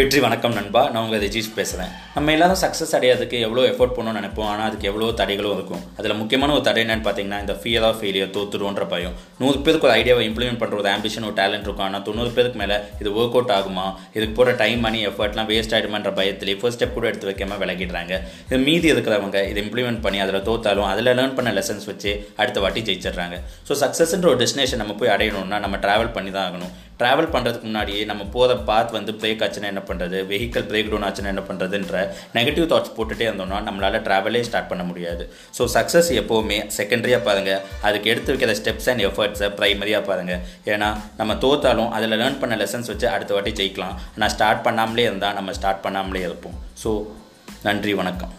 வெற்றி வணக்கம் நண்பா. நான் உங்கள் ஜீஸ் பேசுகிறேன் நம்ம எல்லாரும் சக்ஸஸ் அடையிறதுக்கு எவ்வளோ எஃபோர்ட் பண்ணணும்னு நினைப்போம். ஆனால் அதுக்கு எவ்வளோ தடைகளும் இருக்கும். அதில் முக்கியமான ஒரு தடை என்னன்னு பார்த்தீங்கன்னா இந்த ஃபியர் ஆஃப் ஃபெயிலியர் தோத்துருவோன்ற பயம். நூறு பேருக்கு ஒரு ஐடியாவை இம்ப்ளிமெண்ட் பண்ணுற ஒரு ஆம்பிஷன் ஒரு டேலண்ட் இருக்கும். ஆனால் தொண்ணூறு பேருக்கு மேலே இது ஒர்க் அவுட் ஆகுமா? இதுக்கு போகிற டைம் மணி எஃபர்ட்லாம் வேஸ்ட் ஆகிடுமான்ற பயத்திலே ஃபர்ஸ்ட் ஸ்டெப் கூட எடுத்து வைக்காம விளக்கிடுறாங்க இது மீதி இருக்கிறவங்க இதை இம்ப்ளிமெண்ட் பண்ணி அதில் தோத்தாலும் அதில் லேர்ன் பண்ண லெசன்ஸ் வச்சு அடுத்த வாட்டி ஜெயிச்சிடுறாங்க. ஸோ சக்ஸஸ்ன்ற ஒரு டெஸ்டினேஷன் நம்ம போய் அடையணும்னா நம்ம ட்ராவல் பண்ணி தான் ஆகணும். ட்ராவல் பண்ணுறதுக்கு முன்னாடியே நம்ம போகிற பாத் வந்து பிரேக் ஆச்சுன்னா என்ன பண்ணுறது வெஹிக்கல் பிரேக் டவுன் ஆச்சுன்னா என்ன பண்ணுறதுன்ற நெகட்டிவ் தாட்ஸ் போட்டுகிட்டே இருந்தோம்னா நம்மளால் ட்ராவலே ஸ்டார்ட் பண்ண முடியாது. ஸோ சக்ஸஸ் எப்போவுமே செகண்டரியாக பாருங்கள் அதுக்கு எடுத்து வைக்கிற ஸ்டெப்ஸ் அண்ட் எஃபர்ட்ஸை ப்ரைமரியாக பாருங்கள் ஏன்னா நம்ம தோத்தாலும் அதில் லேர்ன் பண்ண லெசன்ஸ் வச்சு அடுத்த வாட்டி ஜெயிக்கலாம். ஆனால் ஸ்டார்ட் பண்ணாமலே இருந்தால் நம்ம ஸ்டார்ட் பண்ணாமலே இருப்போம். ஸோ நன்றி வணக்கம்.